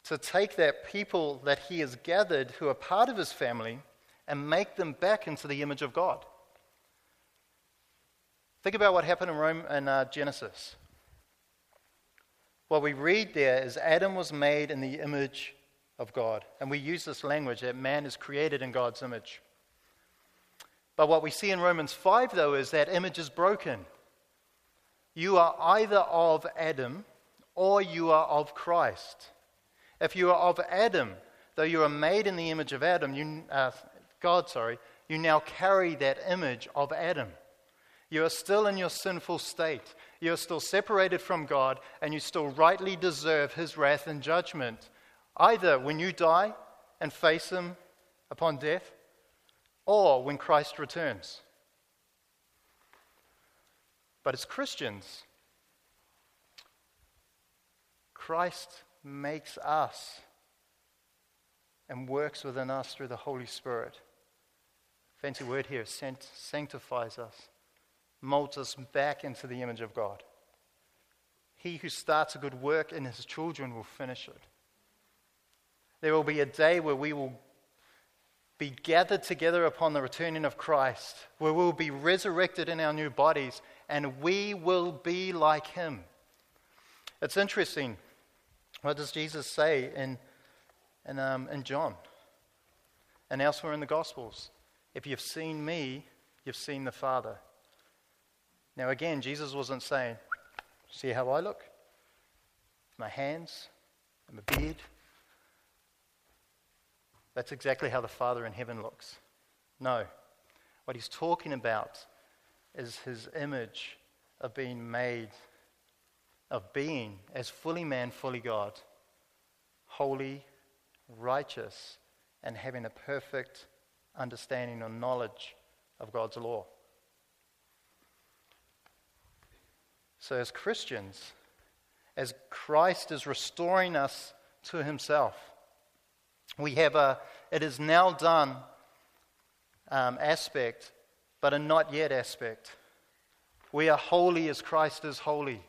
To take that people that he has gathered who are part of his family and make them back into the image of God. Think about what happened in Rome in uh, Genesis. What we read there is Adam was made in the image of God. And we use this language that man is created in God's image. But what we see in Romans 5, though, is that image is broken. You are either of Adam or you are of Christ. If you are of Adam, though you are made in the image of Adam, you, uh, God, sorry, you now carry that image of Adam. You are still in your sinful state. You are still separated from God, and you still rightly deserve His wrath and judgment, either when you die and face Him upon death, or when Christ returns. But as Christians, Christ makes us and works within us through the Holy Spirit. Fancy word here, sanctifies us, molds us back into the image of God. He who starts a good work in his children will finish it. There will be a day where we will be gathered together upon the returning of Christ, where we will be resurrected in our new bodies, and we will be like him. It's interesting. What does Jesus say in, in, um, in John and elsewhere in the Gospels? If you've seen me, you've seen the Father. Now, again, Jesus wasn't saying, See how I look? My hands, and my beard. That's exactly how the Father in heaven looks. No. What he's talking about is his image of being made, of being as fully man, fully God, holy, righteous, and having a perfect understanding or knowledge of God's law. So, as Christians, as Christ is restoring us to himself, we have a it is now done um, aspect, but a not yet aspect. We are holy as Christ is holy.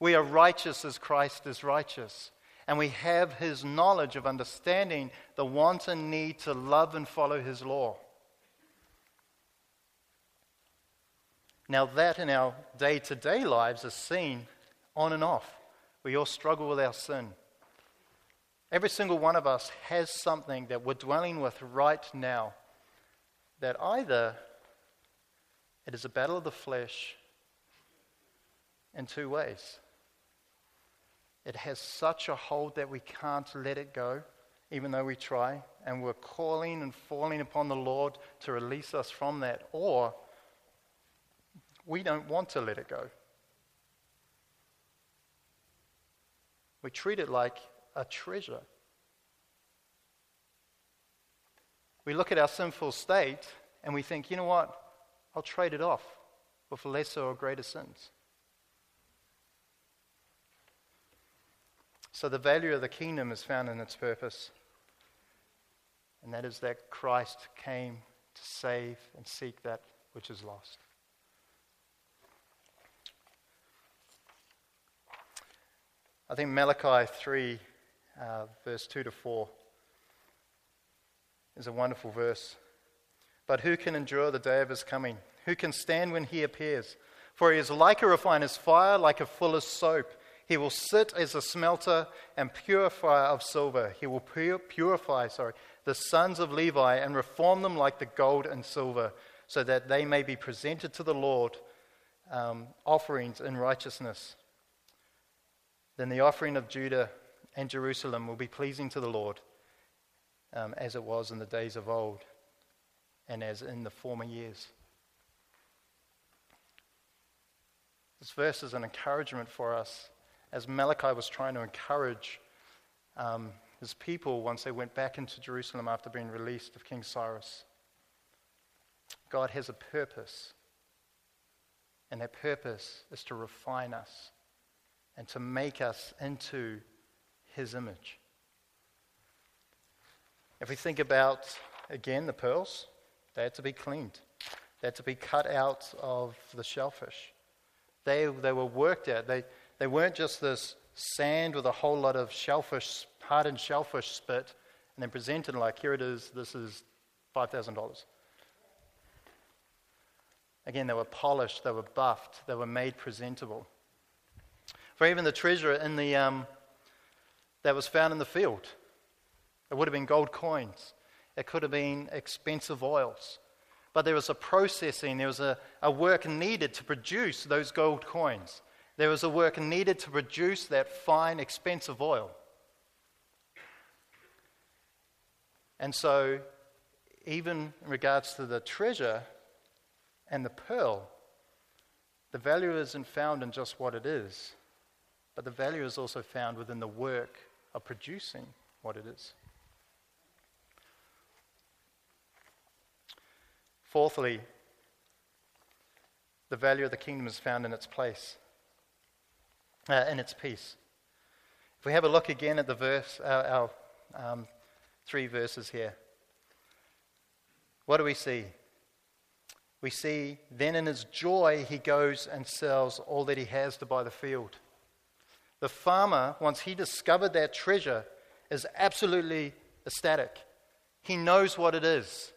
We are righteous as Christ is righteous. And we have his knowledge of understanding the want and need to love and follow his law. Now, that in our day to day lives is seen on and off. We all struggle with our sin. Every single one of us has something that we're dwelling with right now that either it is a battle of the flesh in two ways. It has such a hold that we can't let it go, even though we try, and we're calling and falling upon the Lord to release us from that, or we don't want to let it go. We treat it like a treasure. We look at our sinful state and we think, you know what? I'll trade it off with lesser or greater sins. So the value of the kingdom is found in its purpose, and that is that Christ came to save and seek that which is lost. I think Malachi 3, uh, verse 2 to 4, is a wonderful verse. But who can endure the day of his coming? Who can stand when he appears? For he is like a refiner's fire, like a fuller's soap. He will sit as a smelter and purifier of silver. He will purify, sorry, the sons of Levi and reform them like the gold and silver, so that they may be presented to the Lord um, offerings in righteousness. Then the offering of Judah and Jerusalem will be pleasing to the Lord, um, as it was in the days of old and as in the former years. This verse is an encouragement for us as Malachi was trying to encourage um, his people once they went back into Jerusalem after being released of King Cyrus. God has a purpose, and that purpose is to refine us and to make us into his image. If we think about, again, the pearls, they had to be cleaned, they had to be cut out of the shellfish. They, they were worked at. They, they weren't just this sand with a whole lot of shellfish, hardened shellfish spit, and then presented like, here it is, this is $5,000. Again, they were polished, they were buffed, they were made presentable. For even the treasure in the, um, that was found in the field, it would have been gold coins. It could have been expensive oils. But there was a processing, there was a, a work needed to produce those gold coins. There was a work needed to produce that fine, expensive oil. And so, even in regards to the treasure and the pearl, the value isn't found in just what it is, but the value is also found within the work of producing what it is. Fourthly, the value of the kingdom is found in its place, uh, in its peace. If we have a look again at the verse, our, our um, three verses here, what do we see? We see then in his joy he goes and sells all that he has to buy the field. The farmer, once he discovered that treasure, is absolutely ecstatic. He knows what it is.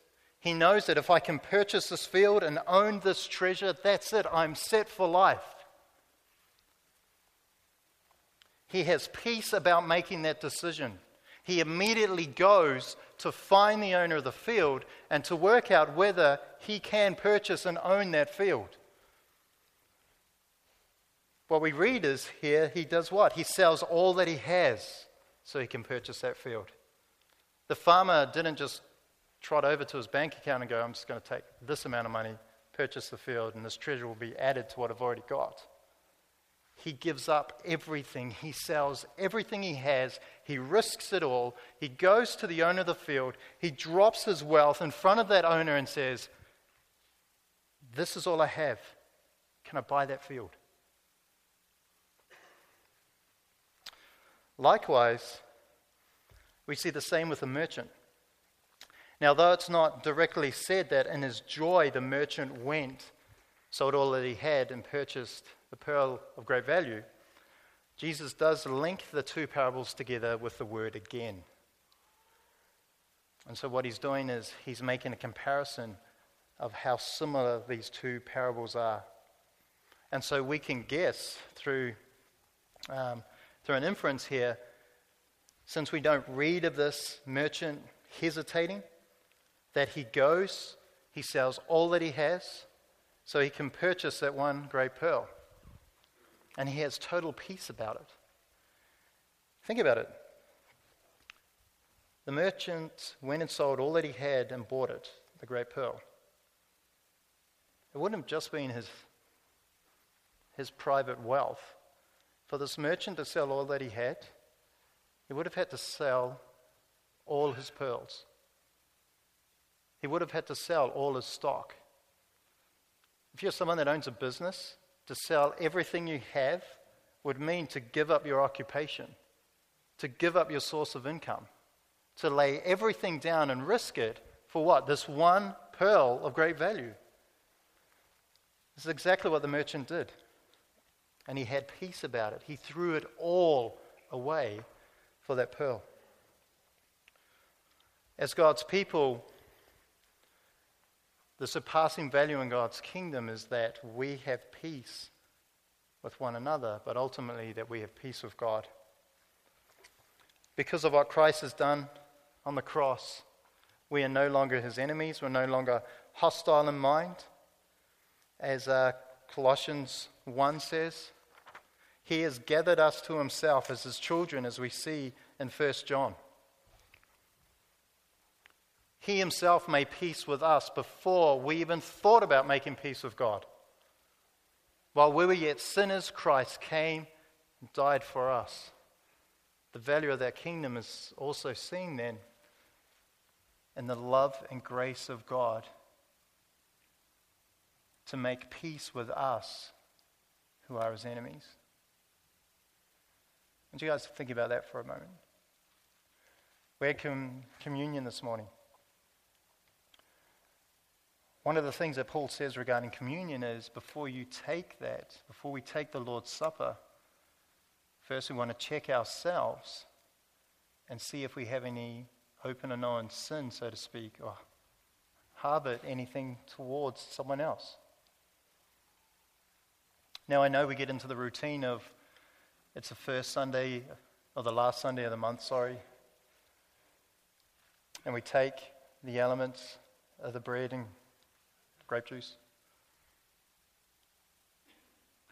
He knows that if I can purchase this field and own this treasure, that's it. I'm set for life. He has peace about making that decision. He immediately goes to find the owner of the field and to work out whether he can purchase and own that field. What we read is here, he does what? He sells all that he has so he can purchase that field. The farmer didn't just trot over to his bank account and go, I'm just going to take this amount of money, purchase the field, and this treasure will be added to what I've already got. He gives up everything. He sells everything he has. He risks it all. He goes to the owner of the field. He drops his wealth in front of that owner and says, This is all I have. Can I buy that field? Likewise, we see the same with the merchant. Now, though it's not directly said that in his joy the merchant went, sold all that he had, and purchased the pearl of great value, Jesus does link the two parables together with the word again. And so, what he's doing is he's making a comparison of how similar these two parables are. And so, we can guess through, um, through an inference here, since we don't read of this merchant hesitating, that he goes, he sells all that he has, so he can purchase that one great pearl. And he has total peace about it. Think about it. The merchant went and sold all that he had and bought it, the great pearl. It wouldn't have just been his, his private wealth. For this merchant to sell all that he had, he would have had to sell all his pearls. He would have had to sell all his stock. If you're someone that owns a business, to sell everything you have would mean to give up your occupation, to give up your source of income, to lay everything down and risk it for what? This one pearl of great value. This is exactly what the merchant did. And he had peace about it. He threw it all away for that pearl. As God's people, the surpassing value in God's kingdom is that we have peace with one another, but ultimately that we have peace with God. Because of what Christ has done on the cross, we are no longer his enemies. We're no longer hostile in mind. As uh, Colossians 1 says, he has gathered us to himself as his children, as we see in 1 John. He himself made peace with us before we even thought about making peace with God. While we were yet sinners, Christ came and died for us. The value of that kingdom is also seen then in the love and grace of God to make peace with us who are his enemies. Want you guys think about that for a moment. We had com- communion this morning. One of the things that Paul says regarding communion is before you take that, before we take the Lord's Supper, first we want to check ourselves and see if we have any open and known sin, so to speak, or harbor anything towards someone else. Now, I know we get into the routine of it's the first Sunday, or the last Sunday of the month, sorry, and we take the elements of the bread and grape juice.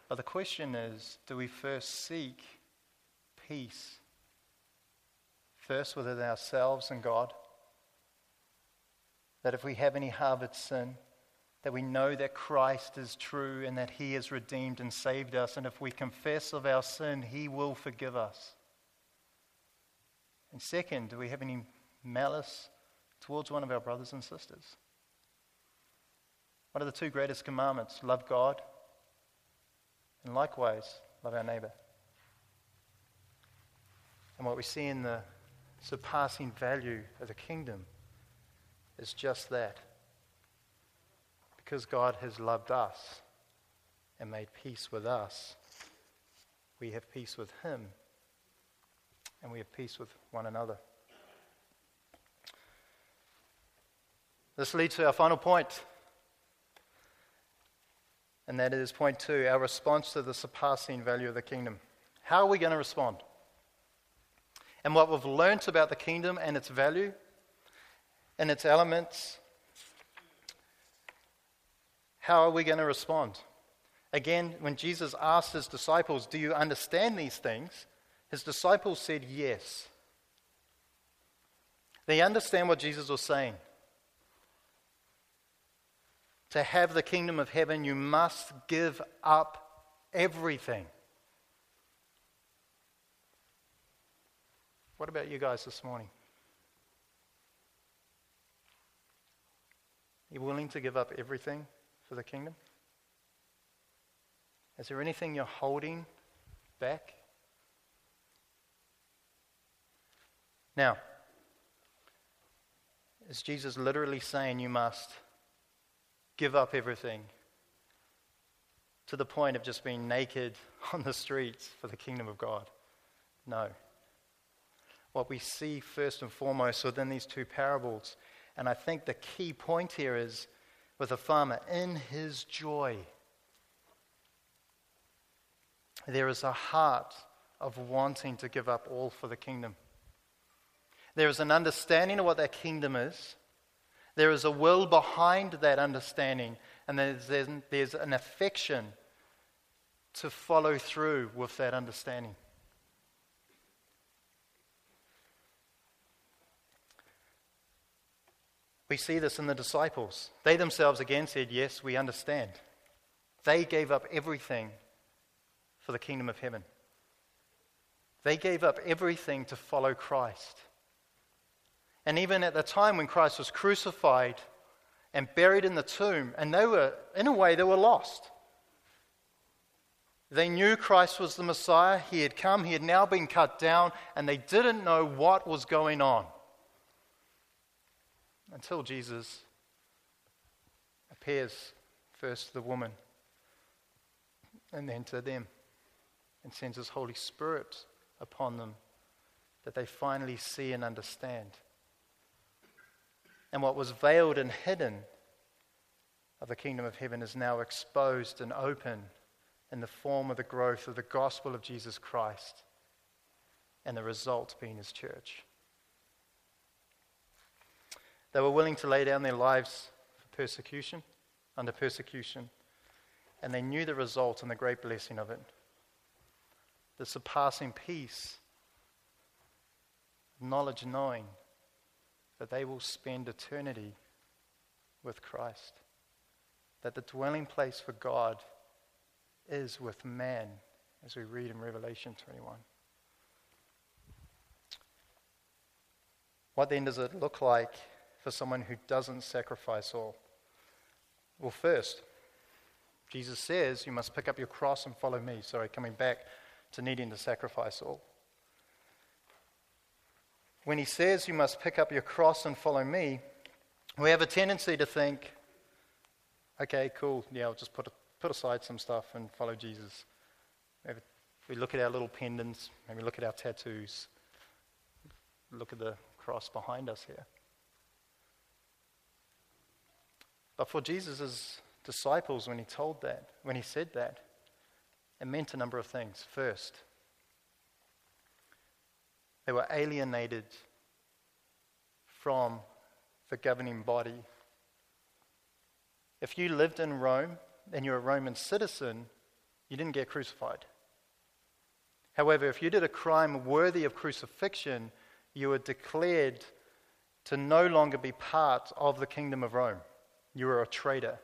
But the question is do we first seek peace? First within ourselves and God? That if we have any harbored sin, that we know that Christ is true and that He has redeemed and saved us. And if we confess of our sin, He will forgive us. And second, do we have any malice towards one of our brothers and sisters? What are the two greatest commandments? Love God and likewise love our neighbor. And what we see in the surpassing value of the kingdom is just that. Because God has loved us and made peace with us, we have peace with Him and we have peace with one another. This leads to our final point and that is point two our response to the surpassing value of the kingdom. How are we going to respond? And what we've learnt about the kingdom and its value and its elements, how are we going to respond? Again, when Jesus asked his disciples, Do you understand these things? His disciples said, Yes. They understand what Jesus was saying. To have the kingdom of heaven, you must give up everything. What about you guys this morning? Are you willing to give up everything for the kingdom? Is there anything you're holding back? Now, is Jesus literally saying you must give up everything to the point of just being naked on the streets for the kingdom of God? No. What we see first and foremost within these two parables, and I think the key point here is with a farmer, in his joy, there is a heart of wanting to give up all for the kingdom. There is an understanding of what that kingdom is. There is a will behind that understanding, and there's, there's, there's an affection to follow through with that understanding. We see this in the disciples. They themselves again said, Yes, we understand. They gave up everything for the kingdom of heaven. They gave up everything to follow Christ. And even at the time when Christ was crucified and buried in the tomb, and they were, in a way, they were lost. They knew Christ was the Messiah. He had come, he had now been cut down, and they didn't know what was going on until Jesus appears first to the woman and then to them and sends his Holy Spirit upon them that they finally see and understand. And what was veiled and hidden of the kingdom of heaven is now exposed and open in the form of the growth of the gospel of Jesus Christ, and the result being his church. They were willing to lay down their lives for persecution, under persecution, and they knew the result and the great blessing of it the surpassing peace, knowledge knowing that they will spend eternity with Christ. That the dwelling place for God is with man, as we read in Revelation 21. What then does it look like for someone who doesn't sacrifice all? Well, first, Jesus says you must pick up your cross and follow me. Sorry, coming back to needing to sacrifice all. When he says you must pick up your cross and follow me, we have a tendency to think, okay, cool, yeah, I'll just put, put aside some stuff and follow Jesus. Maybe we look at our little pendants, maybe look at our tattoos, look at the cross behind us here. But for Jesus' disciples, when he told that, when he said that, it meant a number of things. First, they were alienated from the governing body. If you lived in Rome and you're a Roman citizen, you didn't get crucified. However, if you did a crime worthy of crucifixion, you were declared to no longer be part of the kingdom of Rome. You were a traitor.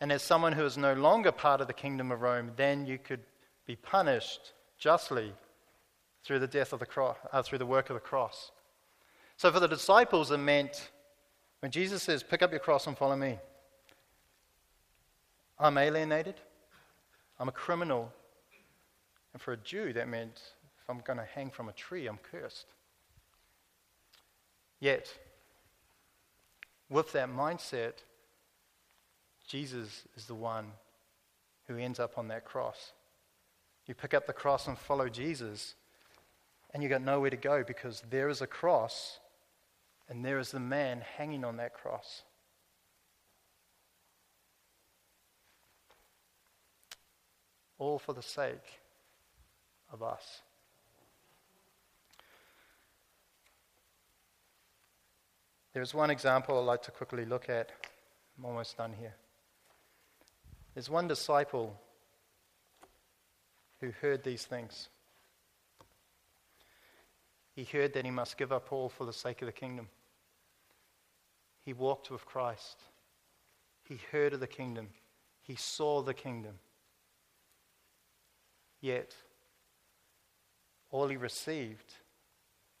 And as someone who is no longer part of the kingdom of Rome, then you could be punished justly through the death of the cross, uh, through the work of the cross. So for the disciples, it meant when Jesus says, "Pick up your cross and follow me," I'm alienated, I'm a criminal, and for a Jew, that meant if I'm going to hang from a tree, I'm cursed. Yet, with that mindset, Jesus is the one who ends up on that cross. You pick up the cross and follow Jesus, and you've got nowhere to go because there is a cross and there is the man hanging on that cross. All for the sake of us. There's one example I'd like to quickly look at. I'm almost done here. There's one disciple who heard these things. He heard that he must give up all for the sake of the kingdom. He walked with Christ. He heard of the kingdom. He saw the kingdom. Yet, all he received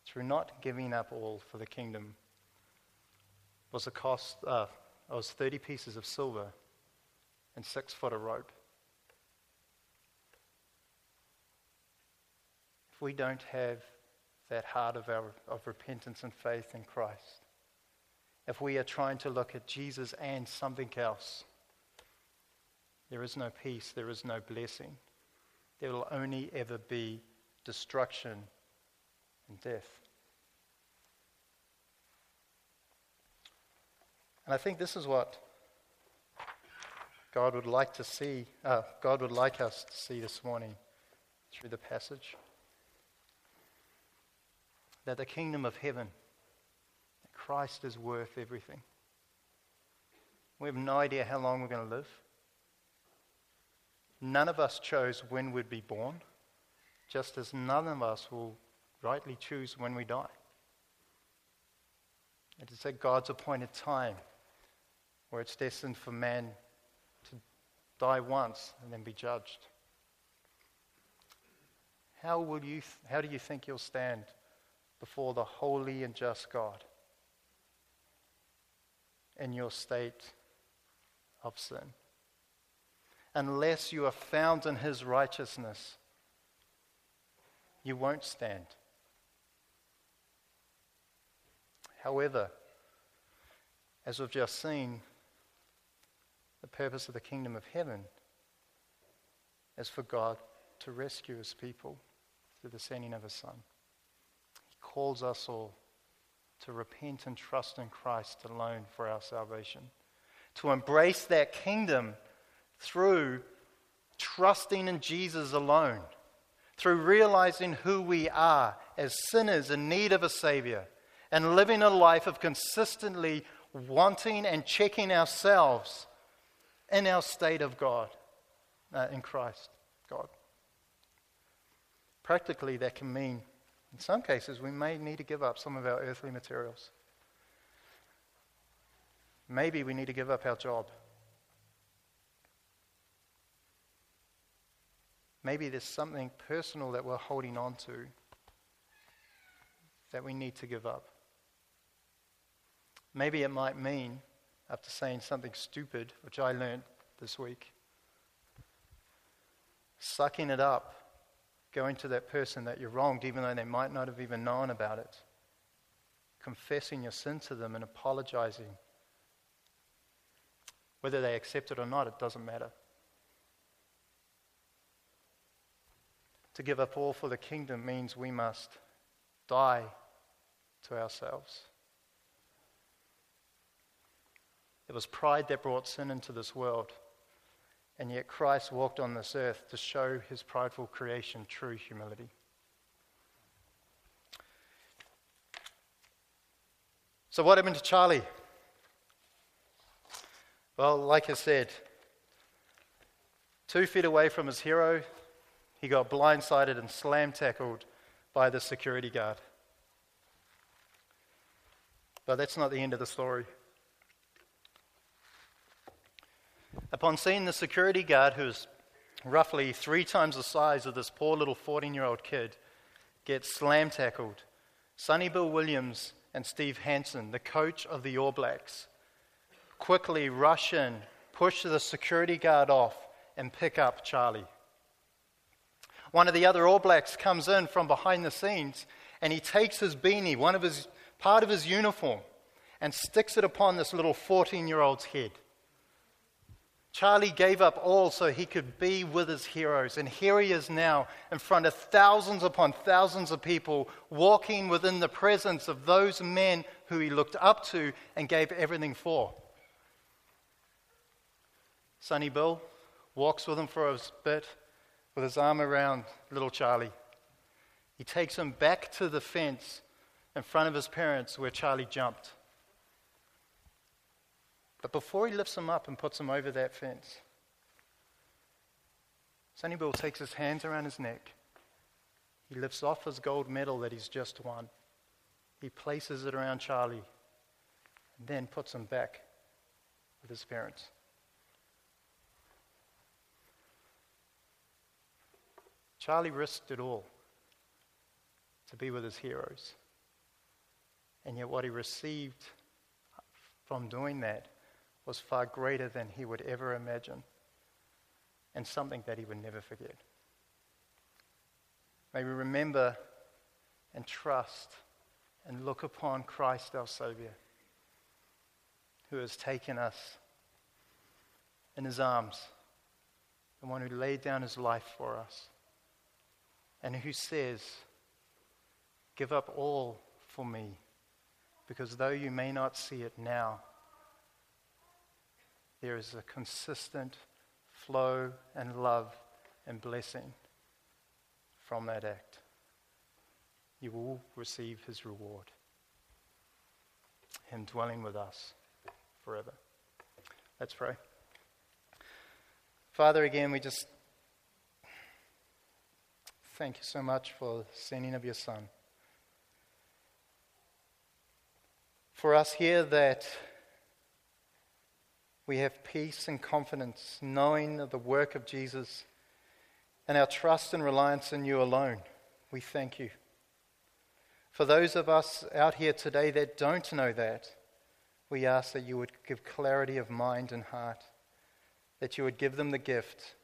through not giving up all for the kingdom was a cost uh, was 30 pieces of silver and six foot of rope. If we don't have that heart of, our, of repentance and faith in Christ, if we are trying to look at Jesus and something else, there is no peace, there is no blessing. There will only ever be destruction and death. And I think this is what God would like to see, uh, God would like us to see this morning through the passage. That the kingdom of heaven, that Christ is worth everything. We have no idea how long we're going to live. None of us chose when we'd be born, just as none of us will rightly choose when we die. It is at God's appointed time where it's destined for man to die once and then be judged. How, will you th- how do you think you'll stand before the holy and just God in your state of sin? Unless you are found in his righteousness, you won't stand. However, as we've just seen, the purpose of the kingdom of heaven is for God to rescue his people through the sending of his Son. Calls us all to repent and trust in Christ alone for our salvation, to embrace that kingdom through trusting in Jesus alone, through realizing who we are as sinners in need of a Savior, and living a life of consistently wanting and checking ourselves in our state of God, uh, in Christ, God. Practically, that can mean, in some cases, we may need to give up some of our earthly materials. Maybe we need to give up our job. Maybe there's something personal that we're holding on to that we need to give up. Maybe it might mean after saying something stupid, which I learned this week. Sucking it up, going to that person that you wronged, even though they might not have even known about it. Confessing your sin to them and apologizing. Whether they accept it or not, it doesn't matter. To give up all for the kingdom means we must die to ourselves. It was pride that brought sin into this world. And yet Christ walked on this earth to show his prideful creation true humility. So, what happened to Charlie? Well, like I said, two feet away from his hero, he got blindsided and slam tackled by the security guard. But that's not the end of the story. Upon seeing the security guard, who's roughly three times the size of this poor little 14 year old kid, get slam tackled, Sonny Bill Williams and Steve Hansen, the coach of the All Blacks, quickly rush in, push the security guard off, and pick up Charlie. One of the other All Blacks comes in from behind the scenes and he takes his beanie, one of his part of his uniform, and sticks it upon this little 14 year old's head. Charlie gave up all so he could be with his heroes. And here he is now in front of thousands upon thousands of people, walking within the presence of those men who he looked up to and gave everything for. Sonny Bill walks with him for a bit with his arm around little Charlie. He takes him back to the fence in front of his parents where Charlie jumped. But before he lifts him up and puts him over that fence, Sonny Bill takes his hands around his neck. He lifts off his gold medal that he's just won. He places it around Charlie and then puts him back with his parents. Charlie risked it all to be with his heroes. And yet, what he received from doing that was far greater than he would ever imagine, and something that he would never forget. May we remember and trust and look upon Christ our Savior, who has taken us in his arms, the one who laid down his life for us, and who says, Give up all for me, because though you may not see it now, there is a consistent flow and love and blessing from that act. You will receive his reward, him dwelling with us forever. Let's pray. Father, again, we just thank you so much for the sending of your Son. For us here, that we have peace and confidence, knowing of the work of Jesus and our trust and reliance in you alone. We thank you. For those of us out here today that don't know that, we ask that you would give clarity of mind and heart, that you would give them the gift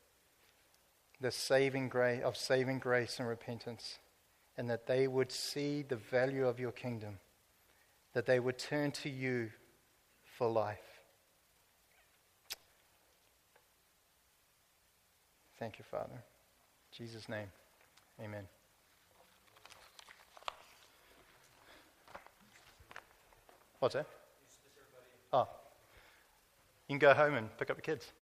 the saving grace, of saving grace and repentance, and that they would see the value of your kingdom, that they would turn to you for life. Thank you, Father. In Jesus' name, amen. What's that? Oh. You can go home and pick up the kids.